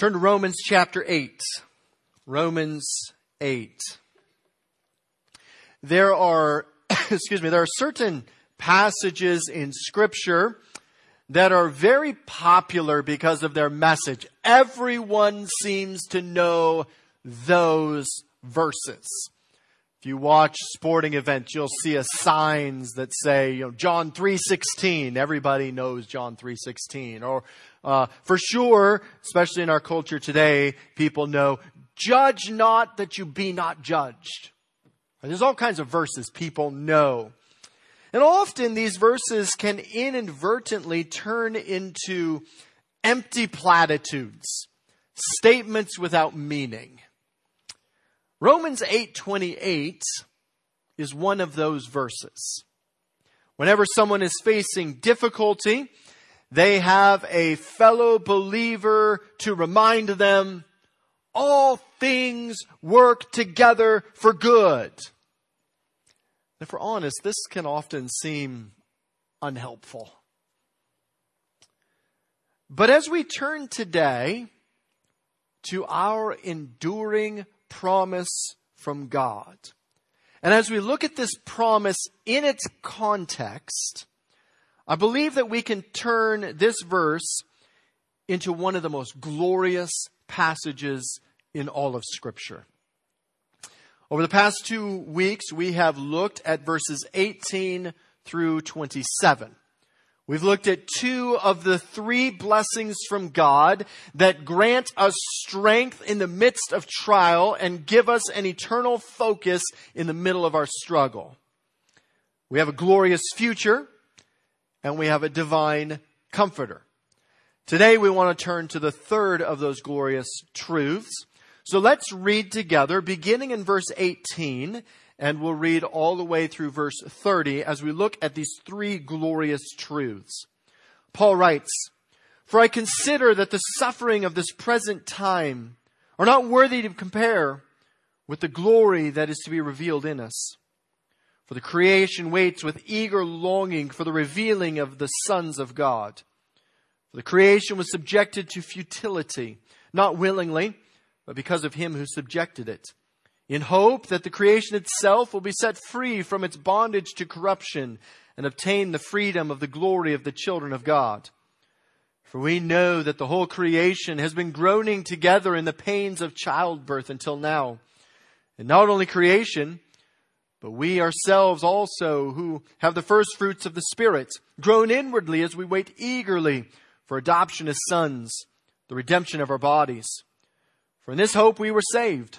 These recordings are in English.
Turn to Romans chapter 8. Romans 8. There are, excuse me, there are certain passages in scripture that are very popular because of their message. Everyone seems to know those verses. If you watch sporting events, you'll see a signs that say, you know, John 3.16. Everybody knows John 3.16. Or, uh, for sure, especially in our culture today, people know, judge not that you be not judged. There's all kinds of verses people know. And often these verses can inadvertently turn into empty platitudes, statements without meaning. Romans 8:28 is one of those verses. Whenever someone is facing difficulty, they have a fellow believer to remind them all things work together for good. If we're honest, this can often seem unhelpful. But as we turn today to our enduring promise from God. And as we look at this promise in its context, I believe that we can turn this verse into one of the most glorious passages in all of Scripture. Over the past two weeks, we have looked at verses 18 through 27. We've looked at two of the three blessings from God that grant us strength in the midst of trial and give us an eternal focus in the middle of our struggle. We have a glorious future and we have a divine comforter. Today we want to turn to the third of those glorious truths. So let's read together beginning in verse 18 and we'll read all the way through verse 30 as we look at these three glorious truths. Paul writes, For I consider that the suffering of this present time are not worthy to compare with the glory that is to be revealed in us. For the creation waits with eager longing for the revealing of the sons of God. For the creation was subjected to futility, not willingly, but because of him who subjected it in hope that the creation itself will be set free from its bondage to corruption and obtain the freedom of the glory of the children of God. For we know that the whole creation has been groaning together in the pains of childbirth until now. And not only creation, but we ourselves also who have the first fruits of the Spirit groan inwardly as we wait eagerly for adoption as sons, the redemption of our bodies. For in this hope we were saved.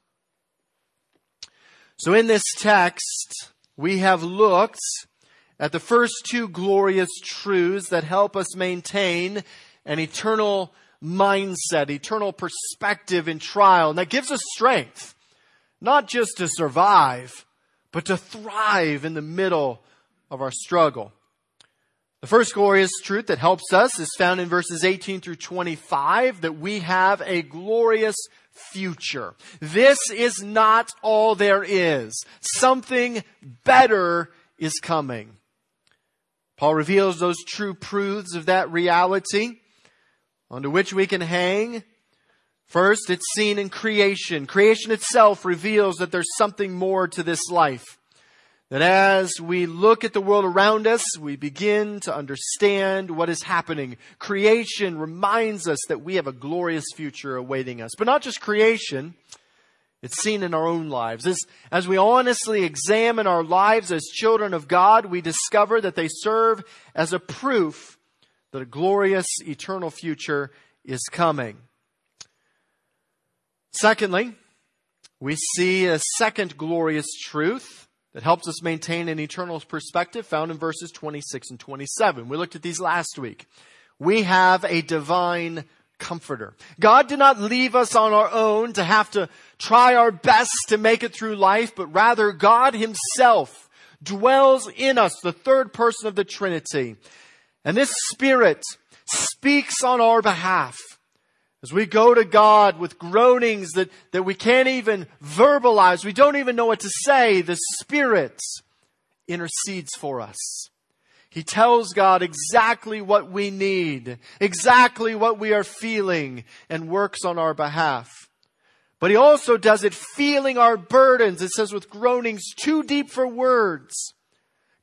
So in this text, we have looked at the first two glorious truths that help us maintain an eternal mindset, eternal perspective in trial. And that gives us strength, not just to survive, but to thrive in the middle of our struggle. The first glorious truth that helps us is found in verses 18 through 25 that we have a glorious future. This is not all there is. Something better is coming. Paul reveals those true proofs of that reality onto which we can hang. First, it's seen in creation. Creation itself reveals that there's something more to this life. That as we look at the world around us, we begin to understand what is happening. Creation reminds us that we have a glorious future awaiting us. But not just creation, it's seen in our own lives. As, as we honestly examine our lives as children of God, we discover that they serve as a proof that a glorious eternal future is coming. Secondly, we see a second glorious truth that helps us maintain an eternal perspective found in verses 26 and 27. We looked at these last week. We have a divine comforter. God did not leave us on our own to have to try our best to make it through life, but rather God himself dwells in us, the third person of the Trinity. And this Spirit speaks on our behalf. As we go to God with groanings that, that we can't even verbalize, we don't even know what to say, the Spirit intercedes for us. He tells God exactly what we need, exactly what we are feeling, and works on our behalf. But He also does it feeling our burdens. It says with groanings too deep for words.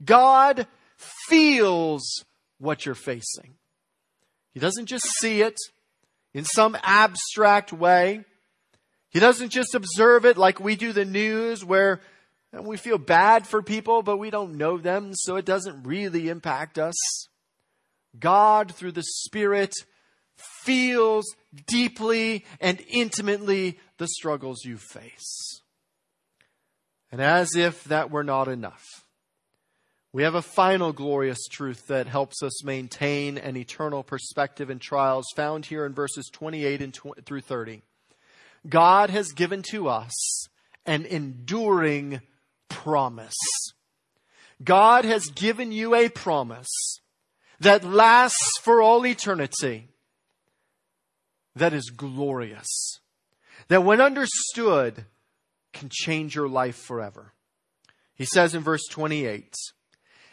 God feels what you're facing. He doesn't just see it in some abstract way. He doesn't just observe it like we do the news where we feel bad for people, but we don't know them, so it doesn't really impact us. God, through the Spirit, feels deeply and intimately the struggles you face. And as if that were not enough, we have a final glorious truth that helps us maintain an eternal perspective in trials found here in verses 28 and tw- through 30. God has given to us an enduring promise. God has given you a promise that lasts for all eternity, that is glorious, that when understood can change your life forever. He says in verse 28,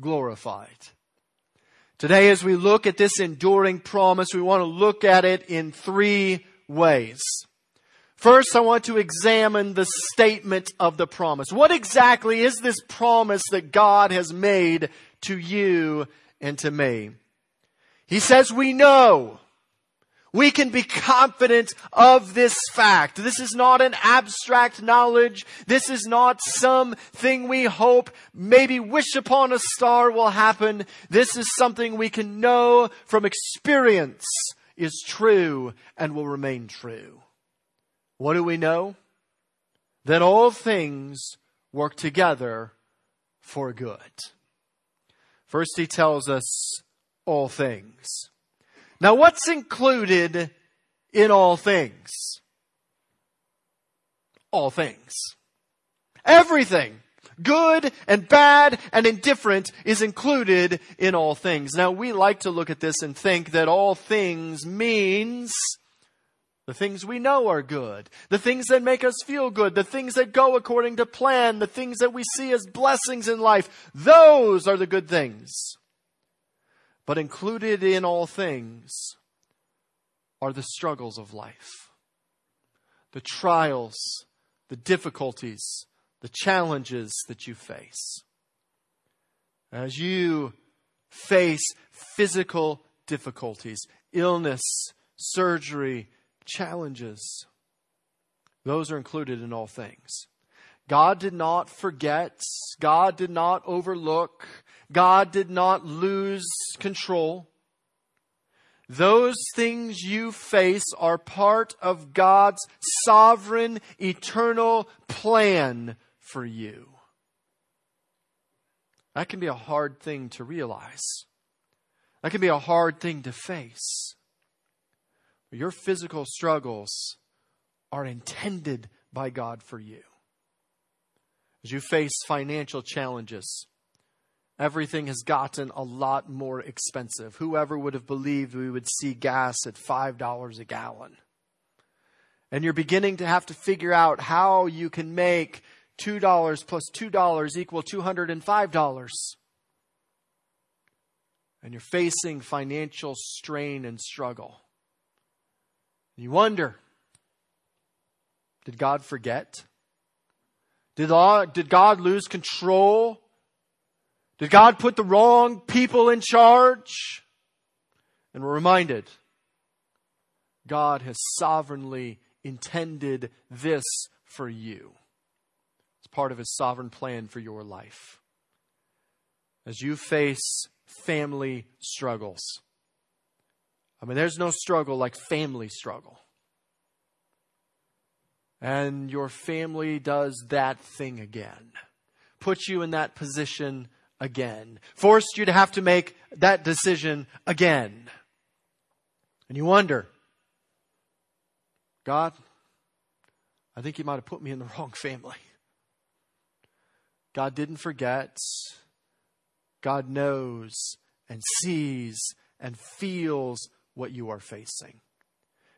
glorified. Today, as we look at this enduring promise, we want to look at it in three ways. First, I want to examine the statement of the promise. What exactly is this promise that God has made to you and to me? He says, we know we can be confident of this fact. This is not an abstract knowledge. This is not something we hope, maybe wish upon a star will happen. This is something we can know from experience is true and will remain true. What do we know? That all things work together for good. First, he tells us all things. Now, what's included in all things? All things. Everything, good and bad and indifferent, is included in all things. Now, we like to look at this and think that all things means the things we know are good, the things that make us feel good, the things that go according to plan, the things that we see as blessings in life. Those are the good things. But included in all things are the struggles of life, the trials, the difficulties, the challenges that you face. As you face physical difficulties, illness, surgery, challenges, those are included in all things. God did not forget. God did not overlook. God did not lose control. Those things you face are part of God's sovereign, eternal plan for you. That can be a hard thing to realize. That can be a hard thing to face. Your physical struggles are intended by God for you. As you face financial challenges, everything has gotten a lot more expensive. Whoever would have believed we would see gas at $5 a gallon? And you're beginning to have to figure out how you can make $2 plus $2 equal $205. And you're facing financial strain and struggle. You wonder, did God forget? Did did God lose control? Did God put the wrong people in charge? And we're reminded God has sovereignly intended this for you. It's part of His sovereign plan for your life. As you face family struggles, I mean, there's no struggle like family struggle. And your family does that thing again, puts you in that position again, forced you to have to make that decision again. And you wonder, God, I think you might have put me in the wrong family. God didn't forget. God knows and sees and feels what you are facing.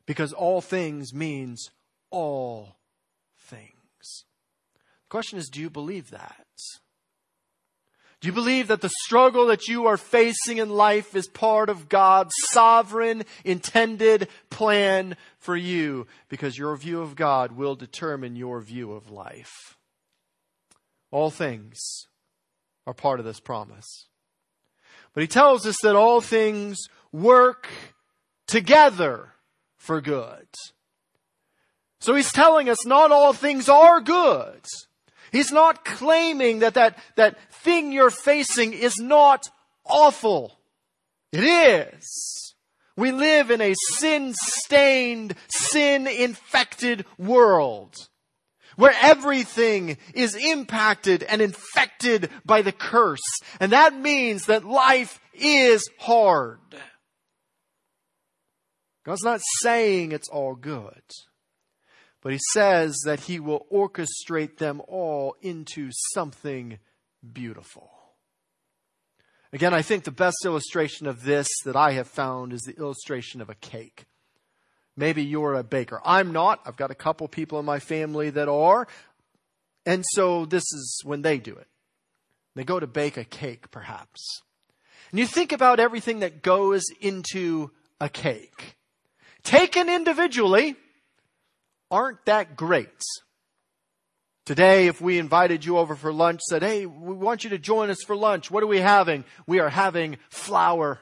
Because all things means all things. The question is do you believe that? Do you believe that the struggle that you are facing in life is part of God's sovereign, intended plan for you? Because your view of God will determine your view of life. All things are part of this promise. But he tells us that all things work together for good. So he's telling us not all things are good. He's not claiming that that, that thing you're facing is not awful. It is. We live in a sin stained, sin infected world where everything is impacted and infected by the curse. And that means that life is hard. God's not saying it's all good. But he says that he will orchestrate them all into something beautiful. Again, I think the best illustration of this that I have found is the illustration of a cake. Maybe you're a baker. I'm not. I've got a couple people in my family that are. And so this is when they do it. They go to bake a cake, perhaps. And you think about everything that goes into a cake. Taken individually, aren't that great. Today, if we invited you over for lunch, said, Hey, we want you to join us for lunch. What are we having? We are having flour.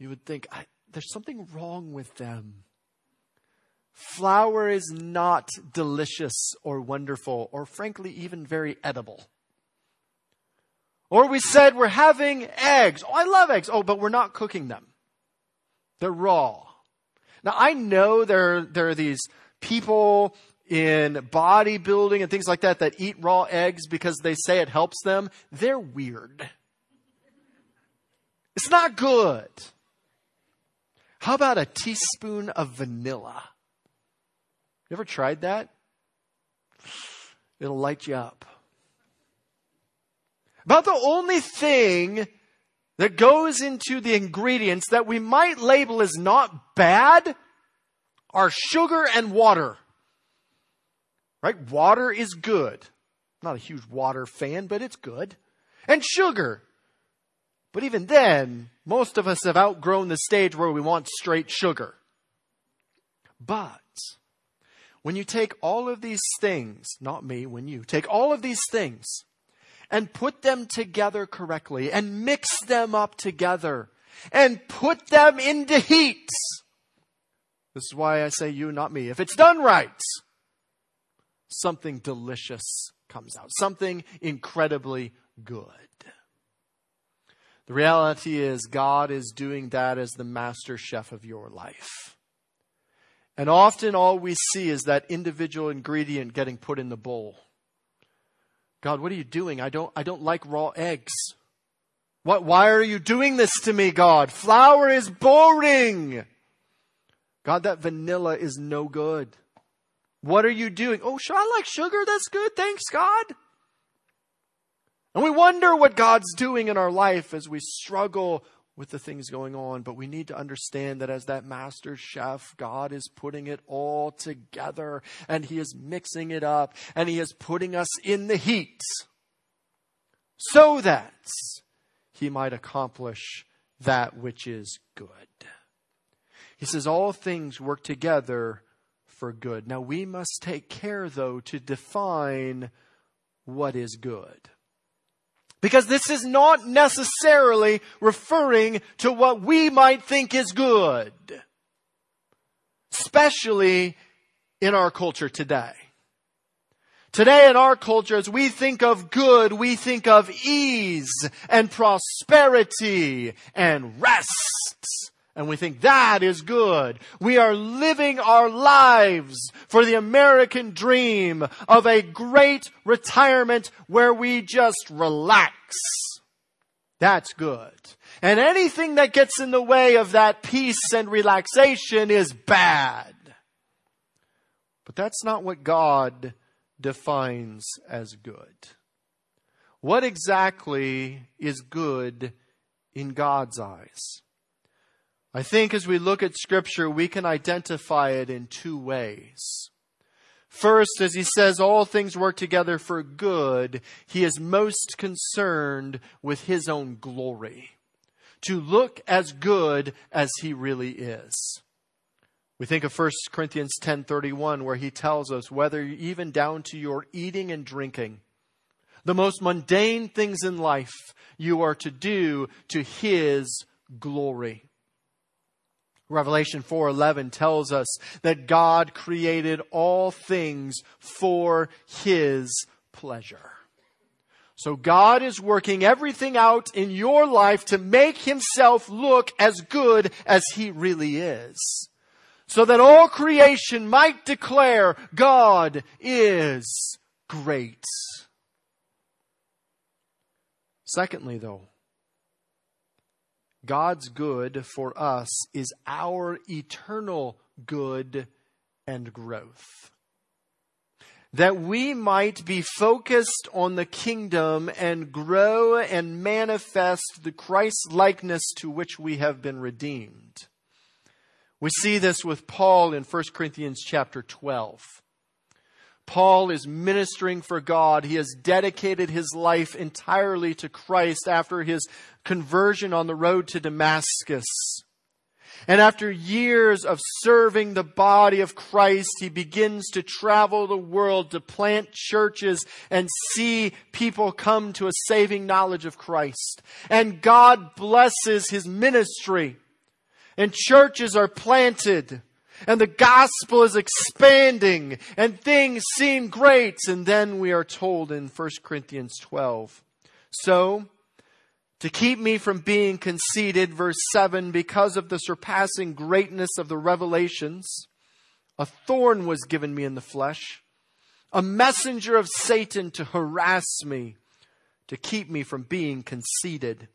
You would think, there's something wrong with them. Flour is not delicious or wonderful or frankly even very edible. Or we said we're having eggs. Oh, I love eggs. Oh, but we're not cooking them. They're raw. Now I know there, there are these people in bodybuilding and things like that that eat raw eggs because they say it helps them. They're weird. It's not good. How about a teaspoon of vanilla? You ever tried that? It'll light you up. About the only thing that goes into the ingredients that we might label as not bad are sugar and water. Right? Water is good. Not a huge water fan, but it's good. And sugar. But even then, most of us have outgrown the stage where we want straight sugar. But when you take all of these things, not me, when you take all of these things and put them together correctly and mix them up together and put them into heat. This is why I say you, not me. If it's done right, something delicious comes out, something incredibly good. The reality is, God is doing that as the master chef of your life. And often all we see is that individual ingredient getting put in the bowl. God, what are you doing? I don't, I don't like raw eggs. What, why are you doing this to me, God? Flour is boring. God, that vanilla is no good. What are you doing? Oh, sure, I like sugar. That's good. Thanks, God. And we wonder what God's doing in our life as we struggle with the things going on. But we need to understand that as that master chef, God is putting it all together and He is mixing it up and He is putting us in the heat so that He might accomplish that which is good. He says, All things work together for good. Now we must take care, though, to define what is good. Because this is not necessarily referring to what we might think is good. Especially in our culture today. Today in our culture, as we think of good, we think of ease and prosperity and rest. And we think that is good. We are living our lives for the American dream of a great retirement where we just relax. That's good. And anything that gets in the way of that peace and relaxation is bad. But that's not what God defines as good. What exactly is good in God's eyes? I think as we look at Scripture, we can identify it in two ways. First, as he says all things work together for good, he is most concerned with his own glory. To look as good as he really is. We think of 1 Corinthians 10:31 where he tells us whether even down to your eating and drinking the most mundane things in life you are to do to his glory. Revelation 4:11 tells us that God created all things for his pleasure. So God is working everything out in your life to make himself look as good as he really is so that all creation might declare God is great. Secondly, though, God's good for us is our eternal good and growth. That we might be focused on the kingdom and grow and manifest the Christ likeness to which we have been redeemed. We see this with Paul in 1 Corinthians chapter 12. Paul is ministering for God. He has dedicated his life entirely to Christ after his conversion on the road to Damascus. And after years of serving the body of Christ, he begins to travel the world to plant churches and see people come to a saving knowledge of Christ. And God blesses his ministry and churches are planted and the gospel is expanding and things seem great. And then we are told in 1 Corinthians 12. So, to keep me from being conceited, verse 7, because of the surpassing greatness of the revelations, a thorn was given me in the flesh, a messenger of Satan to harass me, to keep me from being conceited.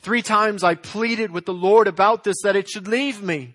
Three times I pleaded with the Lord about this, that it should leave me.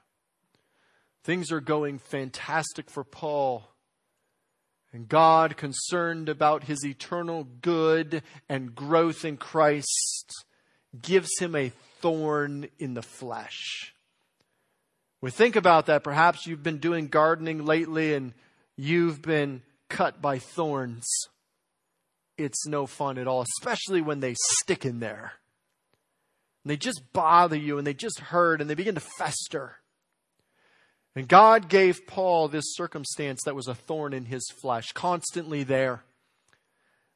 Things are going fantastic for Paul. And God, concerned about his eternal good and growth in Christ, gives him a thorn in the flesh. We think about that. Perhaps you've been doing gardening lately and you've been cut by thorns. It's no fun at all, especially when they stick in there. And they just bother you and they just hurt and they begin to fester. And God gave Paul this circumstance that was a thorn in his flesh, constantly there.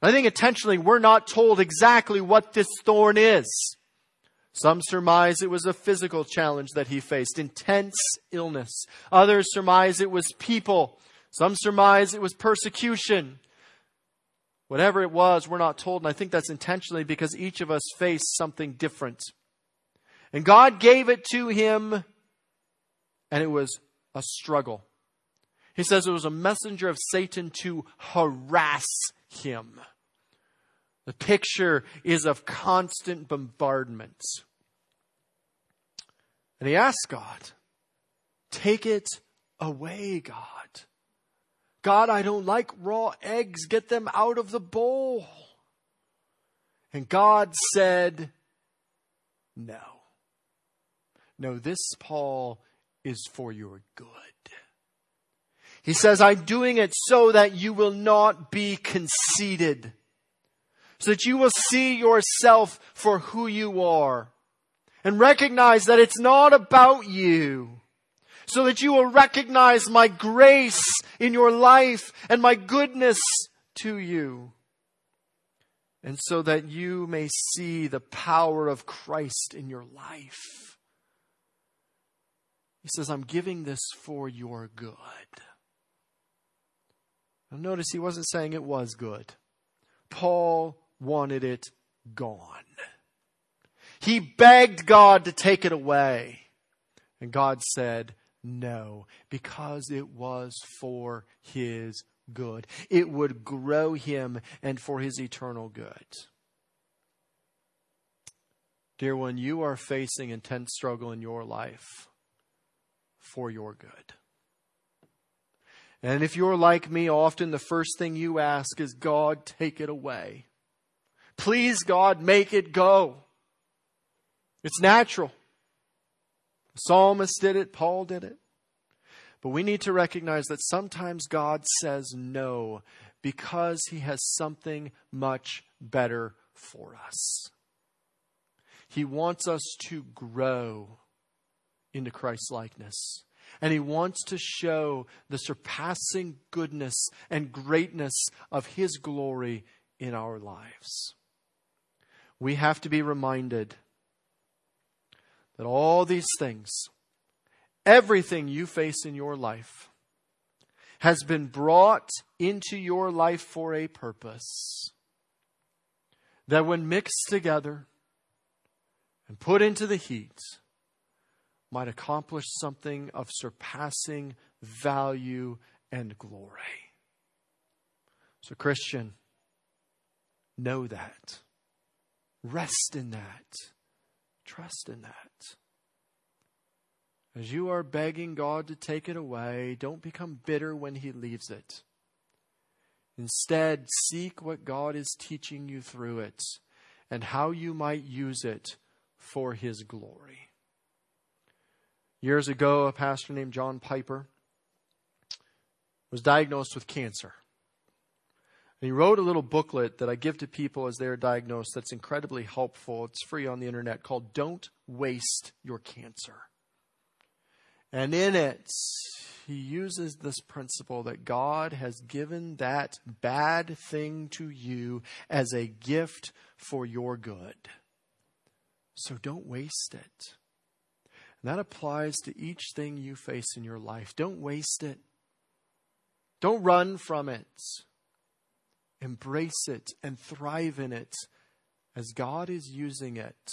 I think intentionally we're not told exactly what this thorn is. Some surmise it was a physical challenge that he faced, intense illness. Others surmise it was people Some surmise it was persecution. Whatever it was, we're not told, and I think that's intentionally because each of us faced something different. And God gave it to him, and it was a struggle. He says it was a messenger of Satan to harass him. The picture is of constant bombardment. And he asks God, Take it away, God. God, I don't like raw eggs. Get them out of the bowl. And God said, No. No, this, Paul, is for your good. He says, I'm doing it so that you will not be conceited, so that you will see yourself for who you are and recognize that it's not about you so that you will recognize my grace in your life and my goodness to you. And so that you may see the power of Christ in your life. He says, I'm giving this for your good. Now notice he wasn't saying it was good. Paul wanted it gone. He begged God to take it away. And God said, no, because it was for his good. It would grow him and for his eternal good. Dear one, you are facing intense struggle in your life for your good. And if you're like me, often the first thing you ask is, God, take it away. Please, God, make it go. It's natural. The psalmist did it, Paul did it. But we need to recognize that sometimes God says no because he has something much better for us. He wants us to grow into Christ's likeness. And he wants to show the surpassing goodness and greatness of his glory in our lives. We have to be reminded that all these things, everything you face in your life, has been brought into your life for a purpose. That when mixed together and put into the heat, might accomplish something of surpassing value and glory. So, Christian, know that. Rest in that. Trust in that. As you are begging God to take it away, don't become bitter when He leaves it. Instead, seek what God is teaching you through it and how you might use it for His glory. Years ago, a pastor named John Piper was diagnosed with cancer. And he wrote a little booklet that I give to people as they're diagnosed that's incredibly helpful. It's free on the internet called Don't Waste Your Cancer. And in it, he uses this principle that God has given that bad thing to you as a gift for your good. So don't waste it. That applies to each thing you face in your life. Don't waste it. Don't run from it. Embrace it and thrive in it as God is using it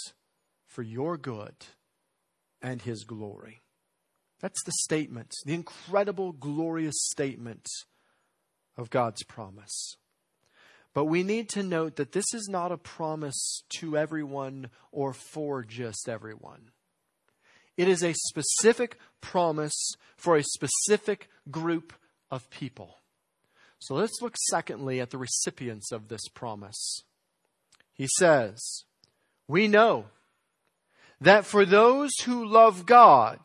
for your good and His glory. That's the statement, the incredible, glorious statement of God's promise. But we need to note that this is not a promise to everyone or for just everyone. It is a specific promise for a specific group of people. So let's look secondly at the recipients of this promise. He says, We know that for those who love God,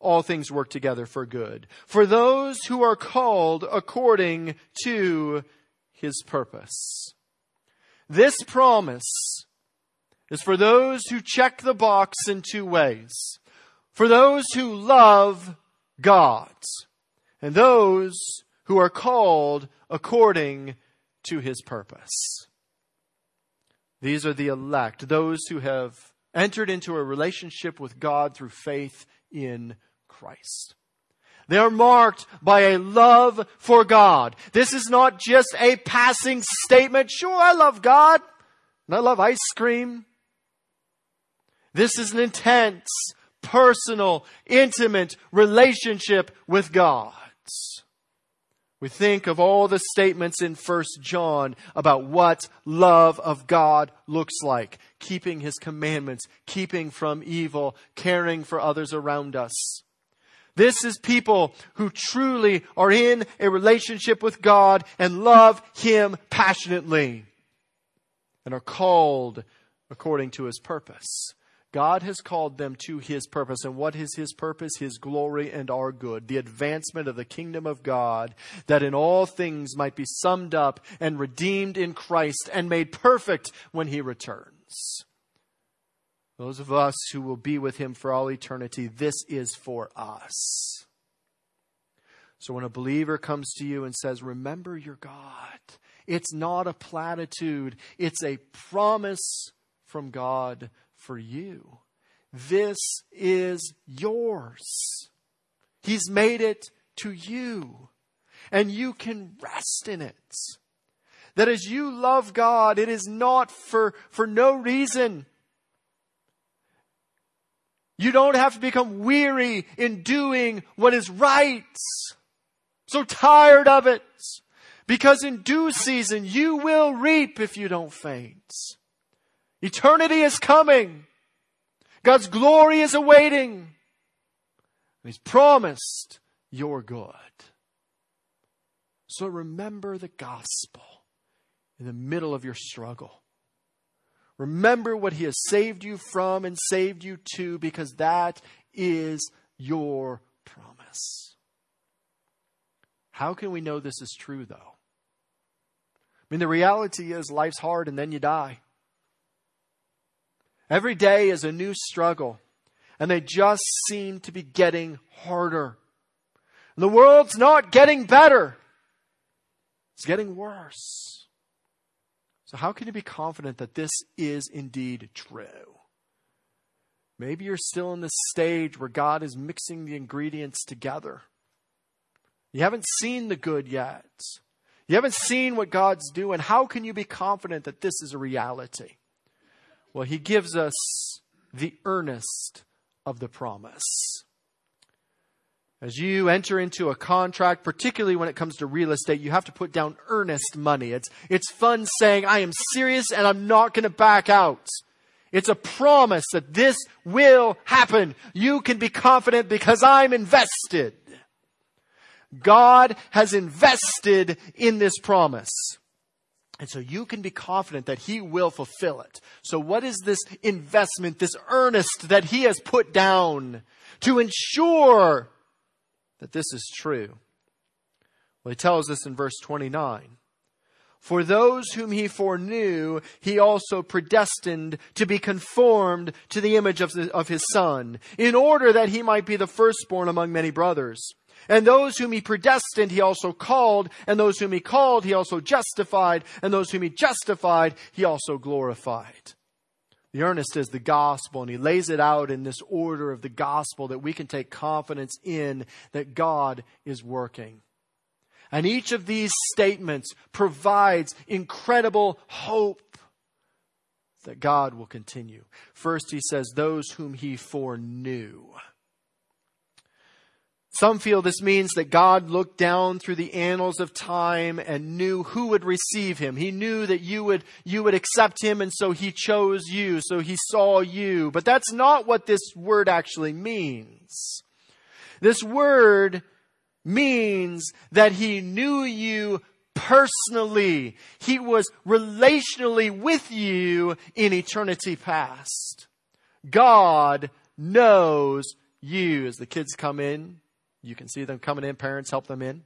all things work together for good. For those who are called according to his purpose. This promise is for those who check the box in two ways. For those who love God and those who are called according to his purpose. These are the elect, those who have entered into a relationship with God through faith in Christ. They are marked by a love for God. This is not just a passing statement. Sure, I love God and I love ice cream. This is an intense, personal, intimate relationship with God. We think of all the statements in 1 John about what love of God looks like. Keeping His commandments, keeping from evil, caring for others around us. This is people who truly are in a relationship with God and love Him passionately and are called according to His purpose. God has called them to His purpose. And what is His purpose? His glory and our good. The advancement of the kingdom of God, that in all things might be summed up and redeemed in Christ and made perfect when He returns. Those of us who will be with Him for all eternity, this is for us. So when a believer comes to you and says, Remember your God, it's not a platitude, it's a promise from God for you. This is yours. He's made it to you. And you can rest in it. That as you love God, it is not for, for no reason. You don't have to become weary in doing what is right. So tired of it. Because in due season you will reap if you don't faint. Eternity is coming. God's glory is awaiting. He's promised your good. So remember the gospel in the middle of your struggle. Remember what He has saved you from and saved you to because that is your promise. How can we know this is true, though? I mean, the reality is life's hard and then you die. Every day is a new struggle, and they just seem to be getting harder. And the world's not getting better, it's getting worse. So, how can you be confident that this is indeed true? Maybe you're still in the stage where God is mixing the ingredients together. You haven't seen the good yet. You haven't seen what God's doing. How can you be confident that this is a reality? Well, he gives us the earnest of the promise. As you enter into a contract, particularly when it comes to real estate, you have to put down earnest money. It's, it's fun saying, I am serious and I'm not going to back out. It's a promise that this will happen. You can be confident because I'm invested. God has invested in this promise. And so you can be confident that He will fulfill it. So what is this investment, this earnest that He has put down to ensure that this is true? Well, He tells us in verse 29. For those whom he foreknew, he also predestined to be conformed to the image of, the, of his son, in order that he might be the firstborn among many brothers. And those whom he predestined, he also called. And those whom he called, he also justified. And those whom he justified, he also glorified. The earnest is the gospel, and he lays it out in this order of the gospel that we can take confidence in that God is working. And each of these statements provides incredible hope that God will continue. First, he says, those whom he foreknew. Some feel this means that God looked down through the annals of time and knew who would receive him. He knew that you would, you would accept him and so he chose you, so he saw you. But that's not what this word actually means. This word means that he knew you personally. He was relationally with you in eternity past. God knows you. As the kids come in, you can see them coming in. Parents help them in.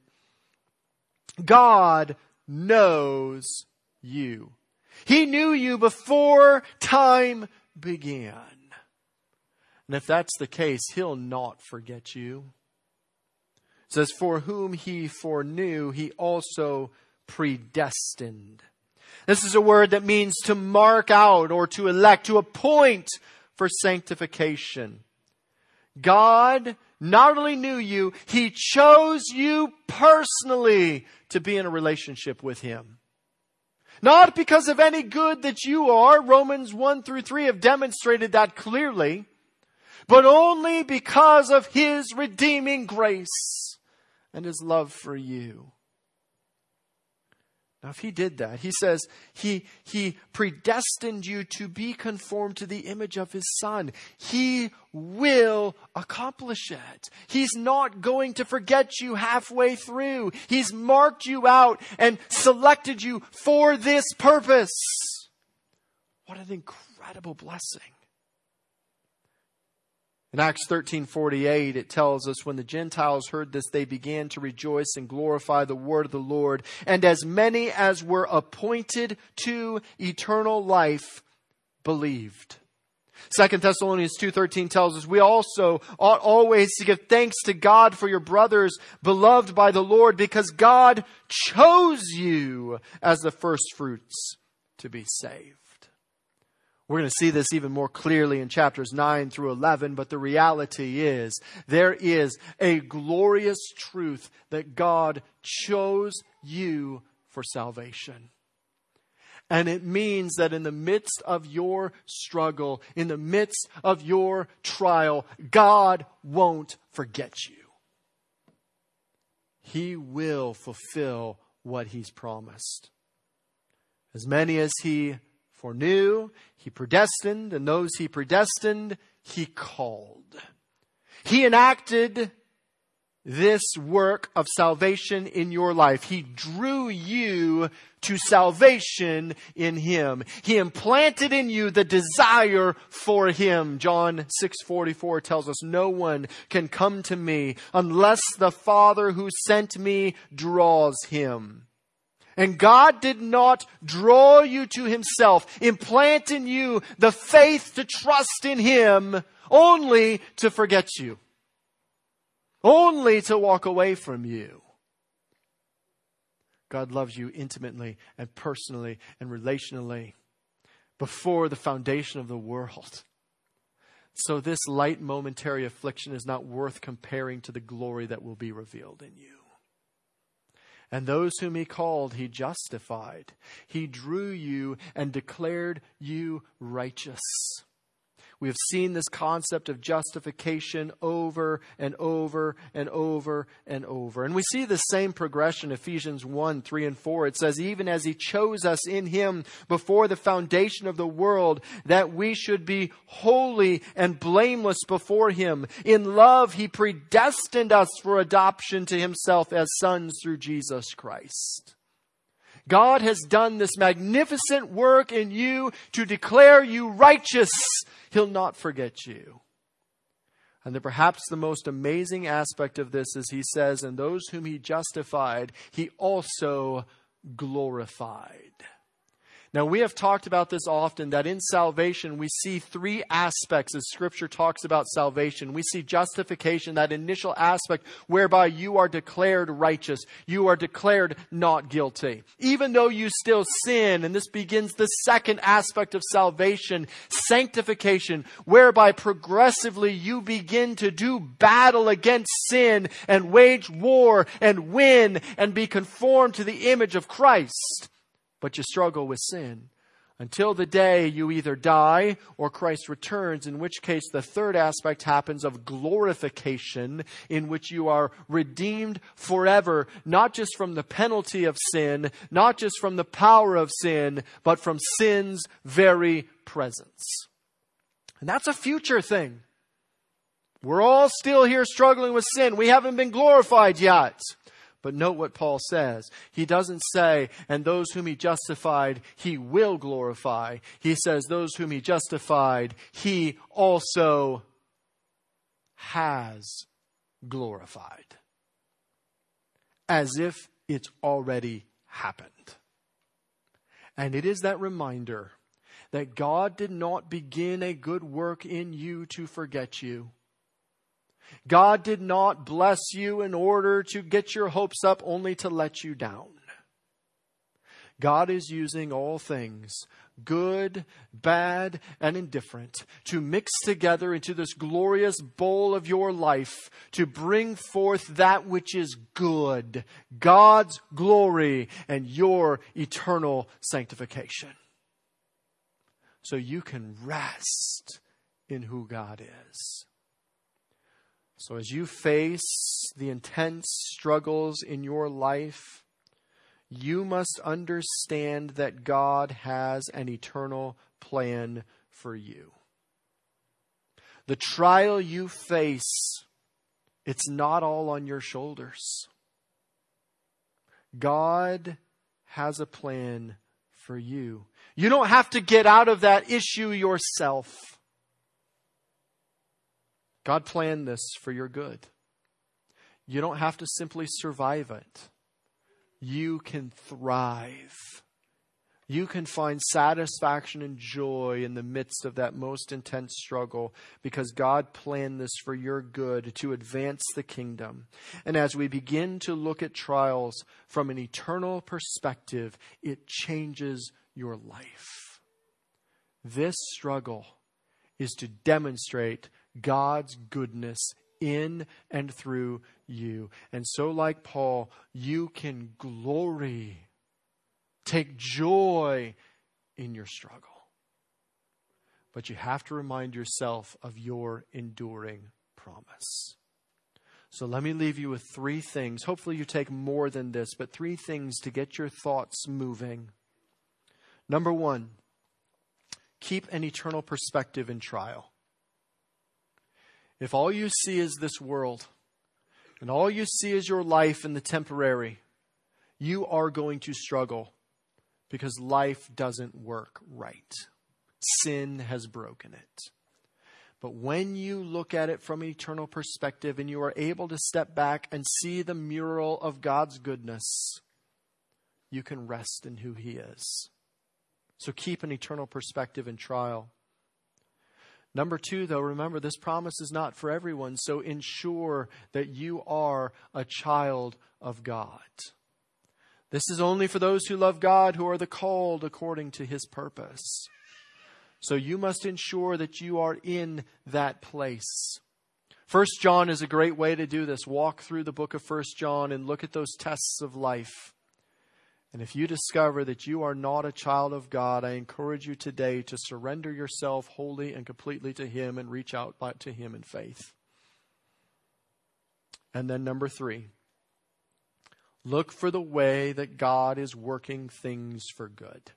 God knows you. He knew you before time began. And if that's the case, He'll not forget you. It says, For whom He foreknew, He also predestined. This is a word that means to mark out or to elect, to appoint for sanctification. God not only knew you, He chose you personally to be in a relationship with Him. Not because of any good that you are, Romans 1 through 3 have demonstrated that clearly, but only because of His redeeming grace and His love for you. Now, if he did that, he says he, he predestined you to be conformed to the image of his son. He will accomplish it. He's not going to forget you halfway through. He's marked you out and selected you for this purpose. What an incredible blessing. In Acts 13:48 it tells us when the Gentiles heard this they began to rejoice and glorify the word of the Lord and as many as were appointed to eternal life believed. 2 Thessalonians 2:13 tells us we also ought always to give thanks to God for your brothers beloved by the Lord because God chose you as the first fruits to be saved. We're going to see this even more clearly in chapters 9 through 11, but the reality is there is a glorious truth that God chose you for salvation. And it means that in the midst of your struggle, in the midst of your trial, God won't forget you. He will fulfill what He's promised. As many as He foreknew, he predestined, and those he predestined, he called. He enacted this work of salvation in your life. He drew you to salvation in Him. He implanted in you the desire for Him. John 6:44 tells us, "No one can come to me unless the Father who sent me draws him." And God did not draw you to himself, implant in you the faith to trust in him only to forget you. Only to walk away from you. God loves you intimately and personally and relationally before the foundation of the world. So this light momentary affliction is not worth comparing to the glory that will be revealed in you. And those whom he called, he justified. He drew you and declared you righteous. We have seen this concept of justification over and over and over and over. And we see the same progression, Ephesians 1, 3, and 4. It says, Even as he chose us in him before the foundation of the world, that we should be holy and blameless before him. In love, he predestined us for adoption to himself as sons through Jesus Christ. God has done this magnificent work in you to declare you righteous. He'll not forget you. And perhaps the most amazing aspect of this is he says, and those whom he justified, he also glorified. Now, we have talked about this often that in salvation we see three aspects as Scripture talks about salvation. We see justification, that initial aspect whereby you are declared righteous, you are declared not guilty. Even though you still sin, and this begins the second aspect of salvation, sanctification, whereby progressively you begin to do battle against sin and wage war and win and be conformed to the image of Christ but you struggle with sin until the day you either die or Christ returns, in which case the third aspect happens of glorification, in which you are redeemed forever, not just from the penalty of sin, not just from the power of sin, but from sin's very presence. And that's a future thing. We're all still here struggling with sin. We haven't been glorified yet. But note what Paul says. He doesn't say, and those whom he justified, he will glorify. He says, those whom he justified, he also has glorified. As if it's already happened. And it is that reminder that God did not begin a good work in you to forget you. God did not bless you in order to get your hopes up only to let you down. God is using all things, good, bad, and indifferent, to mix together into this glorious bowl of your life to bring forth that which is good, God's glory, and your eternal sanctification. So you can rest in who God is. So as you face the intense struggles in your life, you must understand that God has an eternal plan for you. The trial you face, it's not all on your shoulders. God has a plan for you. You don't have to get out of that issue yourself. God planned this for your good. You don't have to simply survive it you can thrive. You can find satisfaction and joy in the midst of that most intense struggle because God planned this for your good to advance the kingdom. And as we begin to look at trials from an eternal perspective, it changes your life. This struggle is to demonstrate God's goodness in and through you. And so, like Paul, you can glory, take joy in your struggle. But you have to remind yourself of your enduring promise. So let me leave you with three things. Hopefully, you take more than this, but three things to get your thoughts moving. Number one, keep an eternal perspective in trial. If all you see is this world, and all you see is your life in the temporary, you are going to struggle because life doesn't work right. Sin has broken it. But when you look at it from an eternal perspective and you are able to step back and see the mural of God's goodness, you can rest in who He is. So keep an eternal perspective in trial. Number two, though, remember this promise is not for everyone, so ensure that you are a child of God. This is only for those who love God, who are the called according to his purpose. So you must ensure that you are in that place. First John is a great way to do this. Walk through the book of First John and look at those tests of life. And if you discover that you are not a child of God, I encourage you today to surrender yourself wholly and completely to Him and reach out to Him in faith. And then, number three, look for the way that God is working things for good.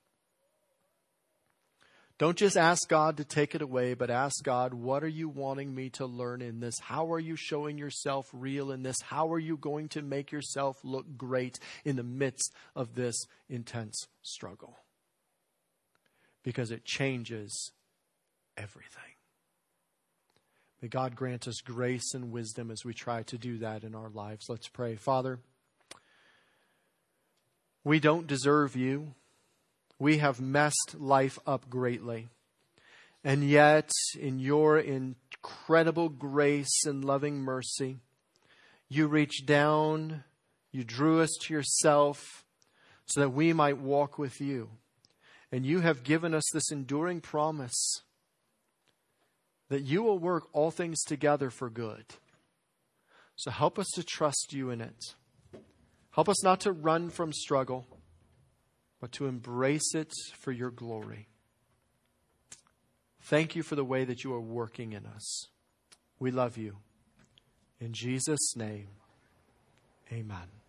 Don't just ask God to take it away, but ask God, what are you wanting me to learn in this? How are you showing yourself real in this? How are you going to make yourself look great in the midst of this intense struggle? Because it changes everything. May God grant us grace and wisdom as we try to do that in our lives. Let's pray. Father, we don't deserve you we have messed life up greatly. And yet, in your incredible grace and loving mercy, you reached down, you drew us to yourself so that we might walk with you. And you have given us this enduring promise that you will work all things together for good. So help us to trust you in it. Help us not to run from struggle but to embrace it for your glory. Thank you for the way that you are working in us. We love you. In Jesus' name, amen.